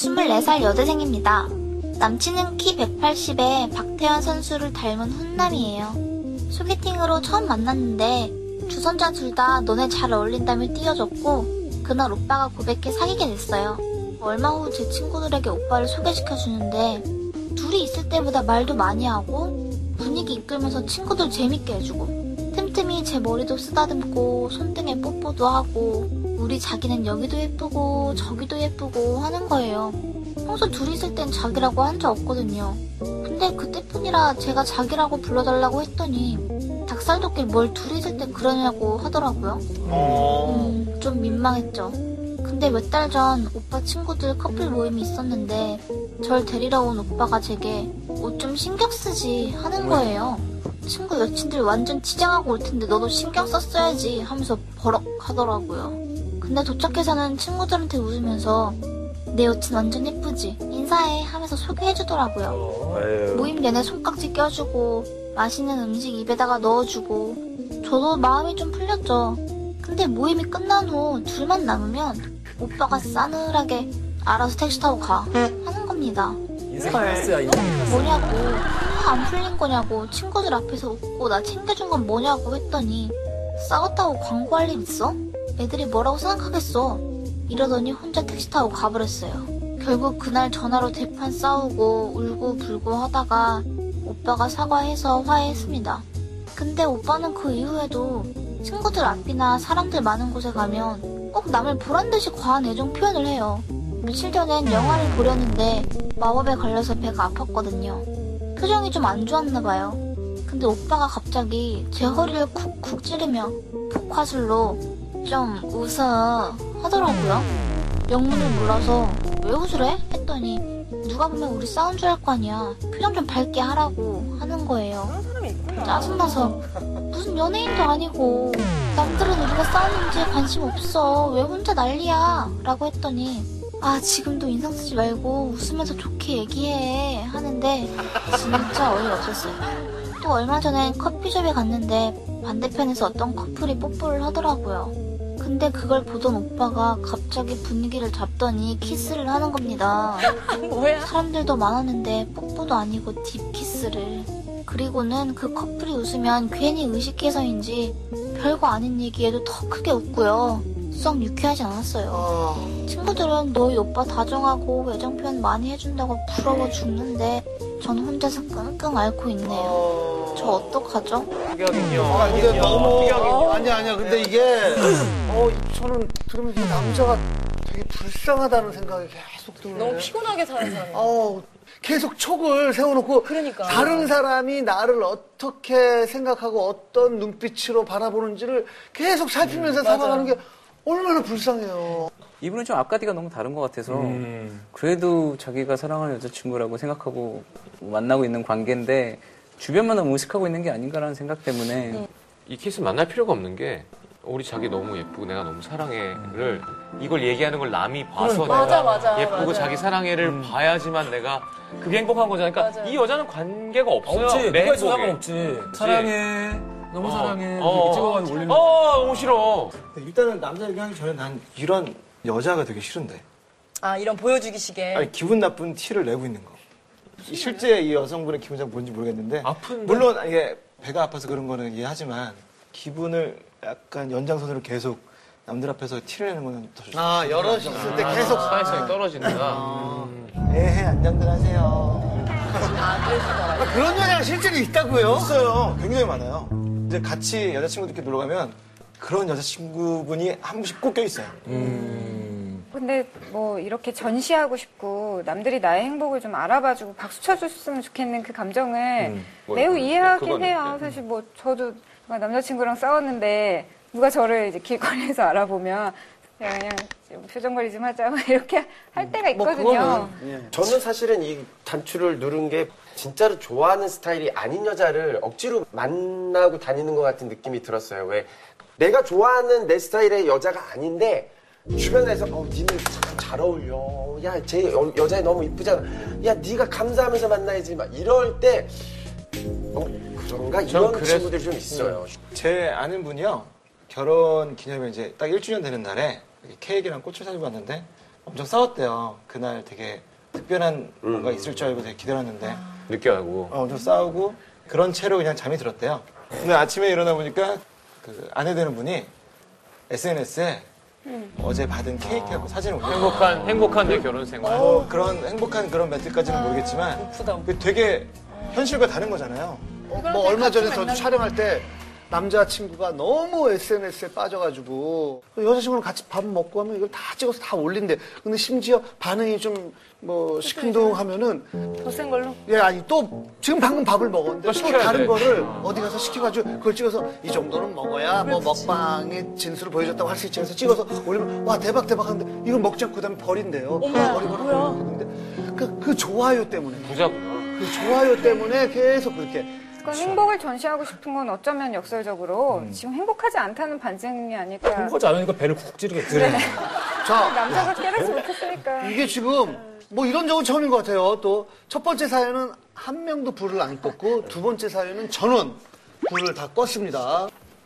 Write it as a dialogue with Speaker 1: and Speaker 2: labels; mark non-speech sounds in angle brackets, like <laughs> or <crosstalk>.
Speaker 1: 24살 여대생입니다. 남친은 키 180에 박태환 선수를 닮은 훈남이에요. 소개팅으로 처음 만났는데 주선자 둘 다 너네 잘 어울린다며 띄워줬고 그날 오빠가 고백해 사귀게 됐어요. 얼마 후 제 친구들에게 오빠를 소개시켜주는데 둘이 있을 때보다 말도 많이 하고 분위기 이끌면서 친구들 재밌게 해주고 틈틈이 제 머리도 쓰다듬고 손등에 뽀뽀도 하고 우리 자기는 여기도 예쁘고 저기도 예쁘고 하는 거예요. 평소 둘이 있을 땐 자기라고 한 적 없거든요. 근데 그때뿐이라 제가 자기라고 불러달라고 했더니 닭살돋길 뭘 둘이 있을 땐 그러냐고 하더라고요. 음, 좀 민망했죠. 근데 몇 달 전 오빠 친구들 커플 모임이 있었는데 절 데리러 온 오빠가 제게 옷 좀 신경 쓰지 하는 거예요. 친구 여친들 완전 치장하고 올 텐데 너도 신경 썼어야지 하면서 버럭 하더라고요. 근데 도착해서는 친구들한테 웃으면서 내 여친 완전 예쁘지? 인사해 하면서 소개해주더라고요. 모임 내내 손깍지 껴주고 맛있는 음식 입에다가 넣어주고 저도 마음이 좀 풀렸죠. 근데 모임이 끝난 후 둘만 남으면 오빠가 싸늘하게 알아서 택시 타고 가 하는 겁니다.
Speaker 2: 패스.
Speaker 1: 뭐냐고 화 안 풀린 거냐고 친구들 앞에서 웃고 나 챙겨준 건 뭐냐고 했더니 싸웠다고 광고할 일 있어? 애들이 뭐라고 생각하겠어? 이러더니 혼자 택시 타고 가버렸어요. 결국 그날 전화로 대판 싸우고 울고 불고 하다가 오빠가 사과해서 화해했습니다. 근데 오빠는 그 이후에도 친구들 앞이나 사람들 많은 곳에 가면 꼭 남을 보란 듯이 과한 애정 표현을 해요. 며칠 전엔 영화를 보려는데 마법에 걸려서 배가 아팠거든요 표정이 좀 안 좋았나 봐요. 근데 오빠가 갑자기 제 허리를 쿡쿡 찌르며 폭화술로 좀 웃어 하더라고요. 영문을 몰라서 왜 웃으래? 했더니 누가 보면 우리 싸운 줄 알 거 아니야. 표정 좀 밝게 하라고 하는 거예요. 짜증나서 무슨 연예인도 아니고 남들은 우리가 싸웠는지 관심 없어 왜 혼자 난리야 라고 했더니 아 지금도 인상 쓰지 말고 웃으면서 좋게 얘기해 하는데 진짜 어이없었어요. 또 얼마 전엔 커피숍에 갔는데 반대편에서 어떤 커플이 뽀뽀를 하더라고요. 근데 그걸 보던 오빠가 갑자기 분위기를 잡더니 키스를 하는 겁니다. <laughs>
Speaker 3: 뭐야?
Speaker 1: 사람들도 많았는데 뽀뽀도 아니고 딥키스를. 그리고는 그 커플이 웃으면 괜히 의식해서인지 별거 아닌 얘기에도 더 크게 웃고요 썩 유쾌하지 않았어요. 친구들은 너희 오빠 다정하고 애정 표현 많이 해준다고 부러워 죽는데 전 혼자서 끙끙 앓고 있네요. 저 어떡하죠?
Speaker 4: 아, 이게 너무 아니야 아니야. 근데 이게 어 저는 들으면서 이 남자가 되게 불쌍하다는 생각이 계속 들어요.
Speaker 3: 너무 피곤하게 사는.
Speaker 4: 어 계속 촉을 세워놓고
Speaker 3: 그러니까.
Speaker 4: 다른 사람이 나를 어떻게 생각하고 어떤 눈빛으로 바라보는지를 계속 살피면서 살아가는 게 얼마나 불쌍해요.
Speaker 5: 이분은 좀 앞가디가 너무 다른 것 같아서 그래도 자기가 사랑하는 여자친구라고 생각하고 만나고 있는 관계인데 주변만 너무 의식하고 있는 게 아닌가라는 생각 때문에
Speaker 6: 이 케이스 만날 필요가 없는 게 우리 자기 너무 예쁘고 내가 너무 사랑해를 이걸 얘기하는 걸 남이 봐서
Speaker 3: 맞아,
Speaker 6: 내가
Speaker 3: 맞아,
Speaker 6: 예쁘고
Speaker 3: 맞아요.
Speaker 6: 자기 사랑해를 봐야지만 내가 그게 행복한 거잖아. 그러니까
Speaker 3: 맞아요.
Speaker 6: 이 여자는 관계가 없어요.
Speaker 2: 없지.
Speaker 6: 내
Speaker 2: 누가 있어. 상관없지. 사랑해. 너무
Speaker 6: 어,
Speaker 2: 사랑해.
Speaker 6: 어,
Speaker 2: 이렇게 찍어가지고 올리는
Speaker 6: 어, 너무 싫어.
Speaker 7: 일단은 남자 얘기하기 전에 난 이런 여자가 되게 싫은데.
Speaker 3: 아, 이런 보여주기식의.
Speaker 7: 아니, 기분 나쁜 티를 내고 있는 거. 실제 이 여성분의 기분이 뭔지 모르겠는데.
Speaker 6: 아픈데?
Speaker 7: 물론 이게 배가 아파서 그런 거는 이해하지만 기분을 약간 연장선으로 계속 남들 앞에서 티를 내는 거는 더 좋지.
Speaker 4: 아 여럿이 있을 때 계속
Speaker 6: 사회성이 떨어진다.
Speaker 7: 에헤, 안녕들 하세요.
Speaker 3: 아, 그러시더라고요.
Speaker 4: 그런 여자가 실제로 있다고요?
Speaker 7: 있어요. 굉장히 많아요. 이제 같이 여자친구들끼리 놀러 가면 그런 여자친구분이 한 분씩 꼭 껴있어요.
Speaker 8: 근데 뭐 이렇게 전시하고 싶고 남들이 나의 행복을 좀 알아봐주고 박수 쳐줬으면 좋겠는 그 감정을
Speaker 6: 뭐,
Speaker 8: 매우
Speaker 6: 그건
Speaker 8: 이해하긴 해요.
Speaker 6: 있지.
Speaker 8: 사실 뭐 저도 막 남자친구랑 싸웠는데 누가 저를 이제 길거리에서 <laughs> 알아보면 그냥, 그냥 좀 표정 관리 좀 하자 <laughs> 이렇게 할 때가
Speaker 9: 뭐
Speaker 8: 있거든요.
Speaker 9: 저는 사실은 이 단추를 누른 게 진짜로 좋아하는 스타일이 아닌 여자를 억지로 만나고 다니는 것 같은 느낌이 들었어요. 왜 내가 좋아하는 내 스타일의 여자가 아닌데 주변에서 어 니는 참 잘 어울려. 야 쟤 여자애 너무 이쁘잖아. 야 네가 감사하면서 만나야지. 막 이럴 때 어, 그런가
Speaker 6: 전
Speaker 9: 이런
Speaker 6: 그랬-
Speaker 9: 친구들이 좀 있어요.
Speaker 7: 제 아는 분이요. 결혼 기념일 이제 딱 1주년 되는 날에 케이크랑 꽃을 사주고 왔는데 엄청 싸웠대요. 그날 되게 특별한 뭔가 있을 줄 알고 되게 기다렸는데
Speaker 6: 늦게 하고.
Speaker 7: 어, 엄청 싸우고 그런 채로 그냥 잠이 들었대요. 근데 아침에 일어나 보니까 그 아내 되는 분이 SNS에 어제 받은 케이크하고 사진을 올려.
Speaker 6: 행복한, 행복한 내 결혼 생활.
Speaker 7: 뭐 그런 행복한 그런 멘트까지는 모르겠지만 그 되게 현실과 다른 거잖아요.
Speaker 4: 어, 뭐 얼마 전에 저도 촬영할 때 남자친구가 너무 SNS에 빠져가지고 그 여자친구랑 같이 밥 먹고 하면 이걸 다 찍어서 다 올린대. 근데 심지어 반응이 좀 뭐 시큰둥하면은
Speaker 3: 더센 걸로.
Speaker 4: 예 아니 또 지금 방금 밥을 먹었는데
Speaker 6: 또
Speaker 4: 다른
Speaker 6: 돼.
Speaker 4: 거를 어디 가서 시켜가지고 그걸 찍어서 이 정도는 먹어야 뭐 먹방의 진수를 보여줬다고 할 수 있지 해서 찍어서 올리면 와 대박 대박 하는데 이걸 먹지 않고 그다음에 버린대요. 버리거나 근데 그, 그 좋아요 때문에
Speaker 6: 부자구나.
Speaker 4: 그 좋아요 때문에 계속 그렇게
Speaker 8: 그러니까 행복을 전시하고 싶은 건 어쩌면 역설적으로 지금 행복하지 않다는 반증이 아닐까.
Speaker 2: 행복하지 않으니까 배를 쿡 찌르겠지. <laughs>
Speaker 4: 자
Speaker 8: 남자가 깨닫지 못했으니까.
Speaker 4: 이게 지금 뭐 이런 적은 처음인 것 같아요. 또 첫 번째 사연은 한 명도 불을 안 껐고 두 번째 사연은 전원 불을 다 껐습니다.